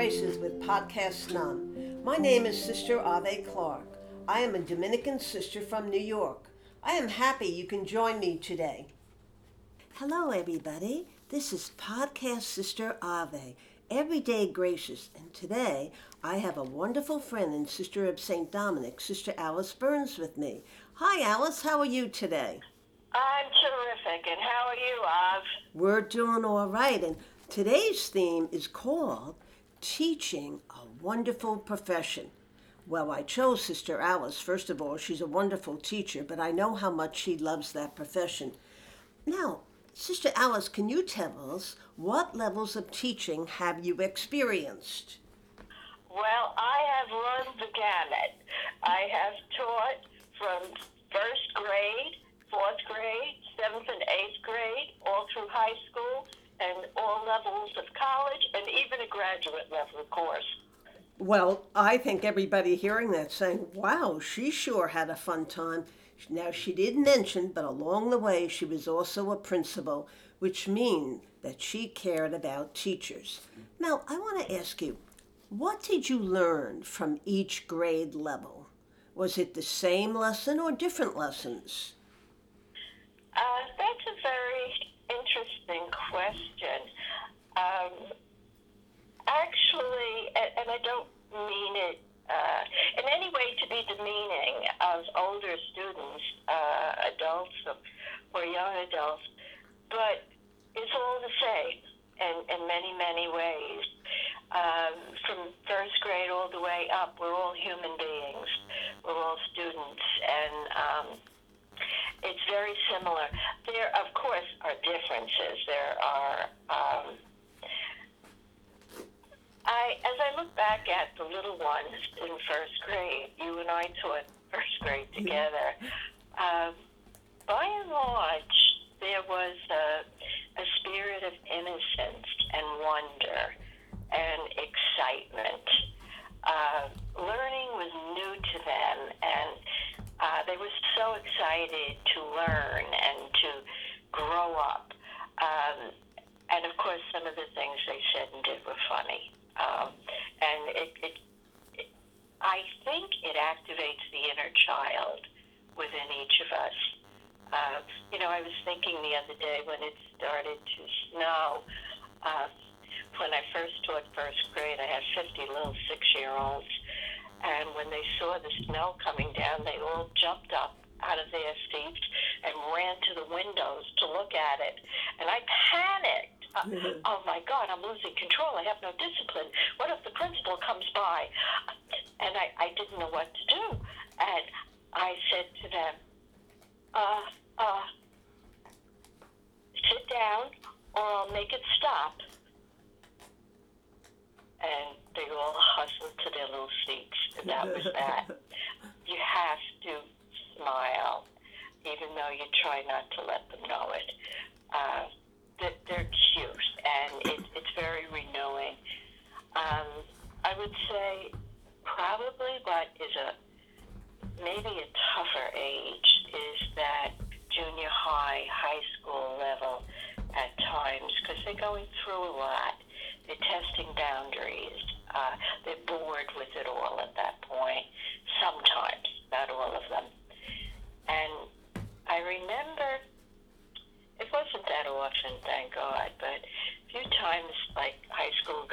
Welcome Graces with Podcast None. My name is Sister Ave Clark. I am a Dominican sister from New York. I am happy you can join me today. Hello, everybody. This is Podcast Sister Ave, Everyday Graces, and today I have a wonderful friend and sister of St. Dominic, Sister Alice Byrnes, with me. Hi, Alice. How are you today? I'm terrific, and how are you, Av? We're doing all right, and today's theme is called Teaching a Wonderful Profession. Well, I chose Sister Alice. First of all, she's a wonderful teacher, but I know how much she loves that profession. Now, Sister Alice, can you tell us what levels of teaching have you experienced? Well, I have run the gamut. I have taught from first grade, fourth grade, seventh and eighth grade, all through high school, and all levels of college, and even a graduate level, course. Well, I think everybody hearing that saying, wow, she sure had a fun time. Now, she didn't mention, but along the way, she was also a principal, which means that she cared about teachers. Now, I want to ask you, what did you learn from each grade level? Was it the same lesson or different lessons? Uh, that's a very interesting question. Um, actually, and, and I don't mean it uh, in any way to be demeaning of older students, uh, adults, or young adults, but it's all the same in, in many, many ways. Um, from first grade all the way up, we're all human beings. We're all students, and um, very similar. There, of course, are differences. There are. Um, I, as I look back at the little ones in first grade, you and I taught first grade together. Um, by and large, there was a, a spirit of innocence and wonder and excitement. Uh, learning was new to them, and they were so excited to learn and to grow up. Um, and of course, some of the things they said and did were funny. Um, and it, it, it, I think it activates the inner child within each of us. Uh, you know, I was thinking the other day when it started to snow. Uh, when I first taught first grade, I had 50 little six-year-olds, and when they saw the snow coming down, they all jumped up out of their seats and ran to the windows to look at it. And I panicked. Uh, oh my God, I'm losing control. I have no discipline. What if the principal comes by? And I, I didn't know what to do. And I said to them, uh, uh, sit down or I'll make it stop. And they all hustled to their little seats. And that was that. you have to smile, even though you try not to let them know it. Uh, that they're cute and it, it's very renewing. Um, I would say probably what is a maybe a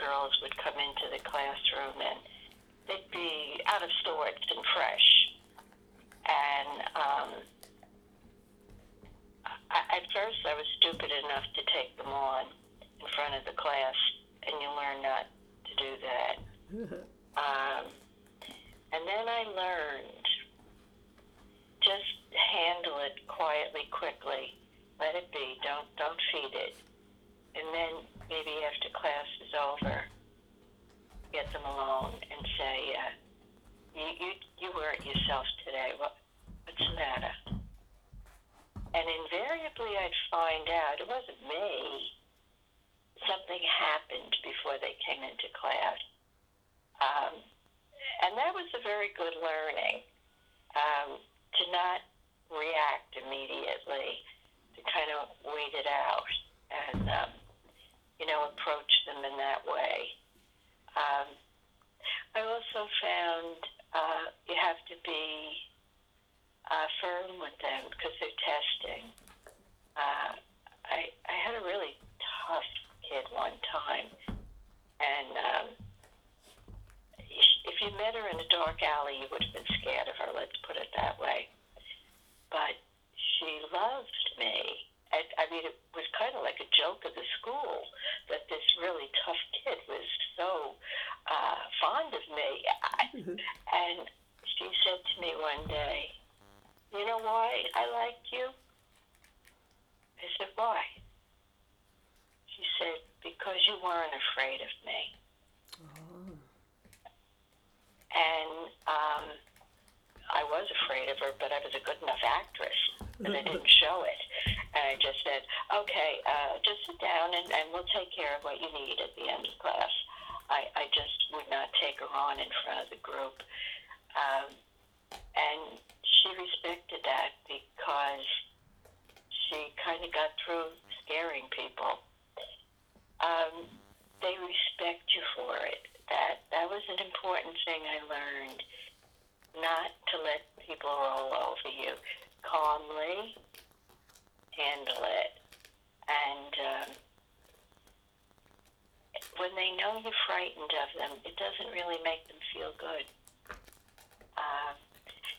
girls would come into the classroom and they'd be out of sorts and fresh. And um, I, at first, I was stupid enough to take them on in front of the class, and you learn not to do that. um, and then I learned just handle it quietly, quickly let it be. Don't don't feed it. And then maybe after class is over, get them alone and say, uh, "You you you hurt yourself today. What what's the matter?" And invariably, I'd find out it wasn't me. Something happened before they came into class, um, and that was a very good learning um, to not react immediately to kind of wait it out. And um, you know, approach them in that way. Um, I also found uh, you have to be uh, firm with them because they're testing. Uh, I, I had a really tough kid one time, and um, if you met her in a dark alley, you would have been scared of her. Let's put it that way. But she loved me. I, I mean, it was kind of like a joke of the school that this really tough kid was so uh, fond of me. I, and she said to me one day, "You know why I liked you?" I said, "Why?" She said, "Because you weren't afraid of me." Oh. And um, I was afraid of her, but I was a good enough actress, and I didn't show it. I just said, okay, uh, just sit down and, and we'll take care of what you need at the end of class. I, I just would not take her on in front of the group. Um, and she respected that because she kind of got through scaring people. Um, they respect you for it. That that was an important thing I learned. Not to let people roll over you. Calmly handle it. And um, when they know you're frightened of them, it doesn't really make them feel good. Uh,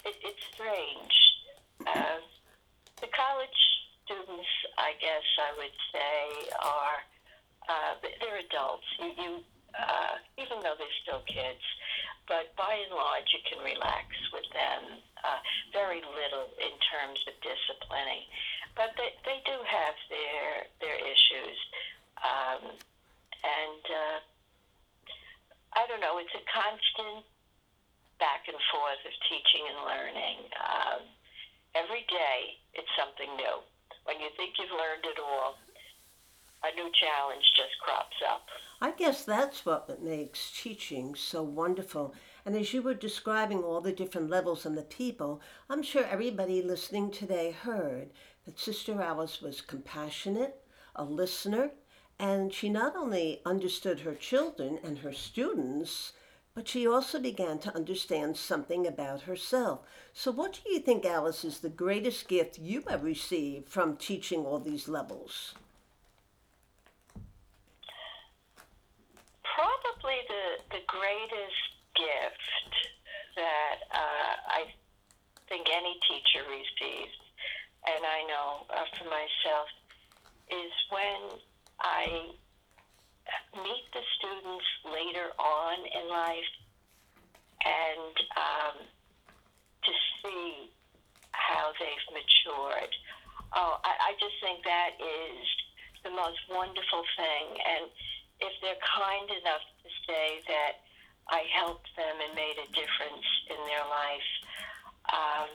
it, it's strange. Uh, the college students, I guess I would say, are uh, they're adults. You, you uh, even though they're still kids, but by and large, you can relax with them. Uh, very little in terms of disciplining, but they, they do have their their issues, um, and uh, I don't know. It's a constant back and forth of teaching and learning. Um, every day, it's something new. When you think you've learned it all, a new challenge just crops up. I guess that's what makes teaching so wonderful. And as you were describing all the different levels and the people, I'm sure everybody listening today heard that Sister Alice was compassionate, a listener, and she not only understood her children and her students, but she also began to understand something about herself. So, what do you think, Alice, is the greatest gift you have received from teaching all these levels? Probably the, greatest gift that uh, I think any teacher receives, and I know uh, for myself, is when I meet the students later on in life and um, to see how they've matured. Oh, I, I just think that is the most wonderful thing. And if they're kind enough to say that I helped them and made a difference in their life, um,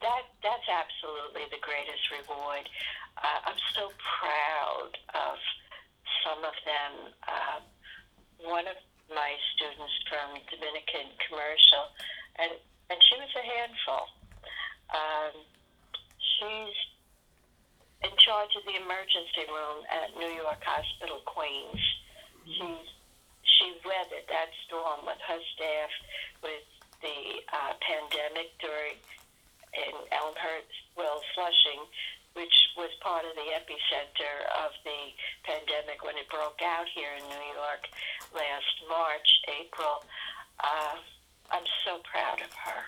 that that's absolutely the greatest reward. Uh, I'm so proud of some of them. Uh, one of my students from Dominican Commercial, and and she was a handful. Um, she's in charge of the emergency room at New York Hospital Queens. She's she weathered that storm with her staff with the uh, pandemic during in Elmhurst, well, Flushing, which was part of the epicenter of the pandemic when it broke out here in New York last March, April. Uh, I'm so proud of her.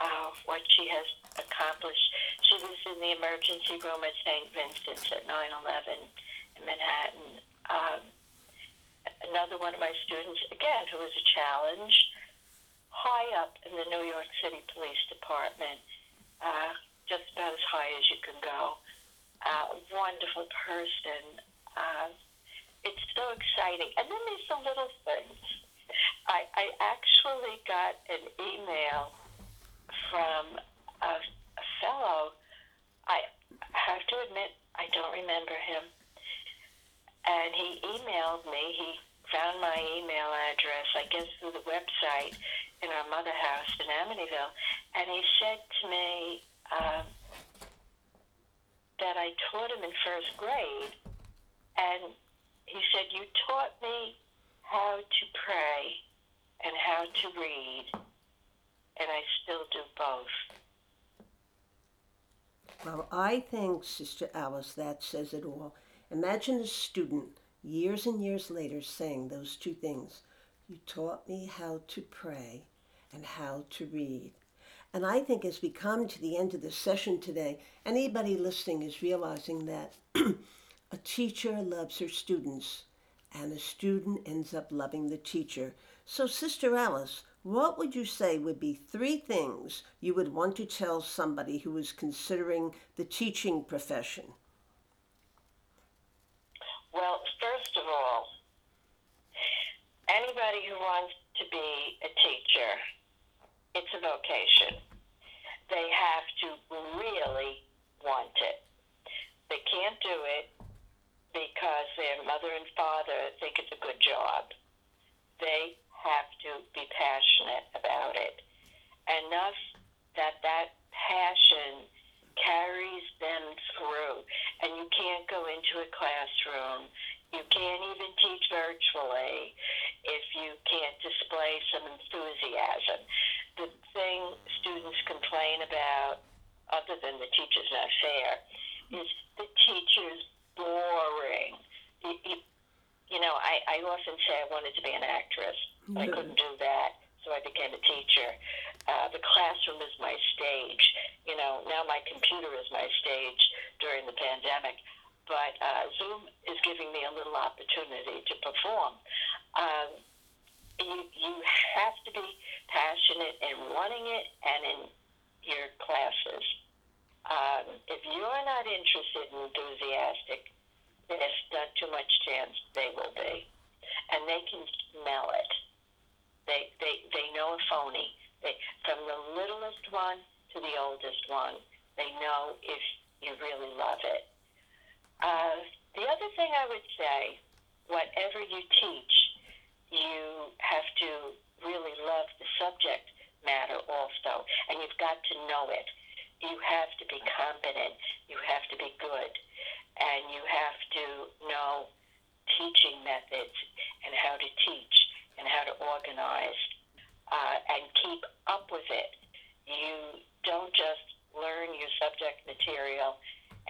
Uh, what she has accomplished. She was in the emergency room at St. Vincent's at 9 11 in Manhattan. Um, another one of my students, again, who was a challenge, high up in the New York City Police Department, uh, just about as high as you can go. Uh, wonderful person. Uh, it's so exciting. And then there's the little things. I, I actually got an email from a, a fellow. I have to admit, I don't remember him. And he emailed me. He found my email address, I guess, through the website in our mother house in Amityville. And he said to me um, that I taught him in first grade. And he said, You taught me how to pray and how to read, and I still do both. Well, I think, Sister Alice, that says it all. Imagine a student years and years later saying those two things. You taught me how to pray and how to read. And I think as we come to the end of the session today, anybody listening is realizing that a teacher loves her students and a student ends up loving the teacher. So, Sister Alice, what would you say would be three things you would want to tell somebody who is considering the teaching profession? Well, first of all, anybody who wants to be a teacher, it's a vocation. They have to really want it. They can't do it because their mother and father think it's a good job. They have to be passionate about it. Enough that that passion carries them through. And you can't go into a classroom. You can't even teach virtually if you can't display some enthusiasm. The thing students complain about, other than the teacher's not fair, is the teacher's boring. You, you, you know, I, I often say I wanted to be an actress. I couldn't do that, so I became a teacher. Uh, the classroom is my stage. You know, now my computer is my stage during the pandemic. But uh, Zoom is giving me a little opportunity to perform. Um, you, you have to be passionate in wanting it and in your classes. Um, if you're not interested and enthusiastic, there's not too much chance they will be. And they can smell it. They, they, they know a phony. They, from the littlest one to the oldest one, they know if you really love it. Uh, the other thing I would say, whatever you teach, you have to really love the subject matter also, and you've got to know it. You have to be competent. You have to be good, and you have to know teaching methods and how to teach and how to organize uh, and keep up with it. You don't just learn your subject material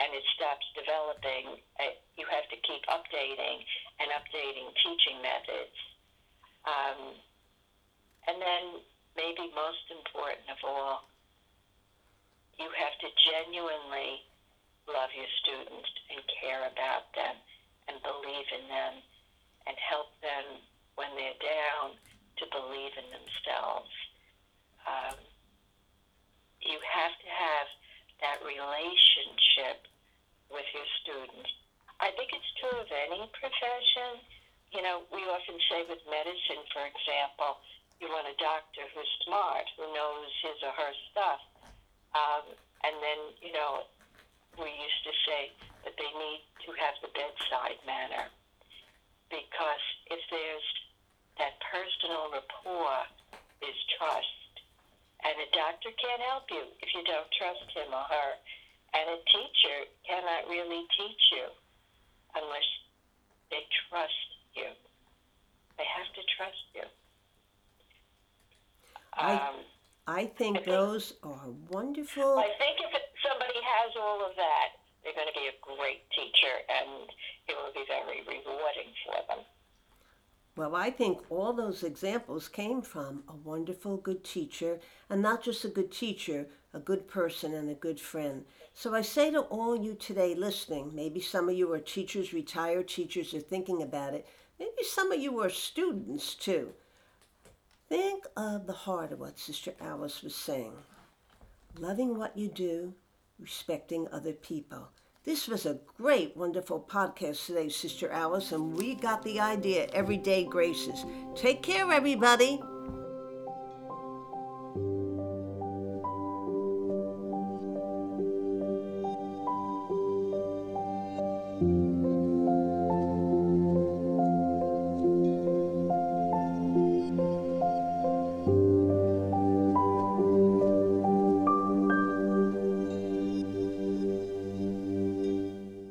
and it stops developing. You have to keep updating and updating teaching methods. Um, and then, maybe most important of all, you have to genuinely love your students and care about them and believe in them and help them when they're down to believe in themselves. Um, you have to have that relationship with your students. True of any profession. You know, we often say with medicine, for example, you want a doctor who's smart, who knows his or her stuff. Um, and then, you know, we used to say that they need to have the bedside manner because if there's that personal rapport is trust. And a doctor can't help you if you don't trust him or her. And a teacher cannot really teach you unless they trust you. They have to trust you. I, um, I think I those think, are wonderful. I think if somebody has all of that, they're going to be a great teacher and it will be very rewarding for them. Well, I think all those examples came from a wonderful, good teacher, and not just a good teacher, a good person and a good friend. So I say to all you today listening, maybe some of you are teachers, retired teachers, are thinking about it. Maybe some of you are students too. Think of the heart of what Sister Alice was saying. Loving what you do, respecting other people. This was a great, wonderful podcast today, Sister Alice, and we got the idea everyday graces. Take care, everybody.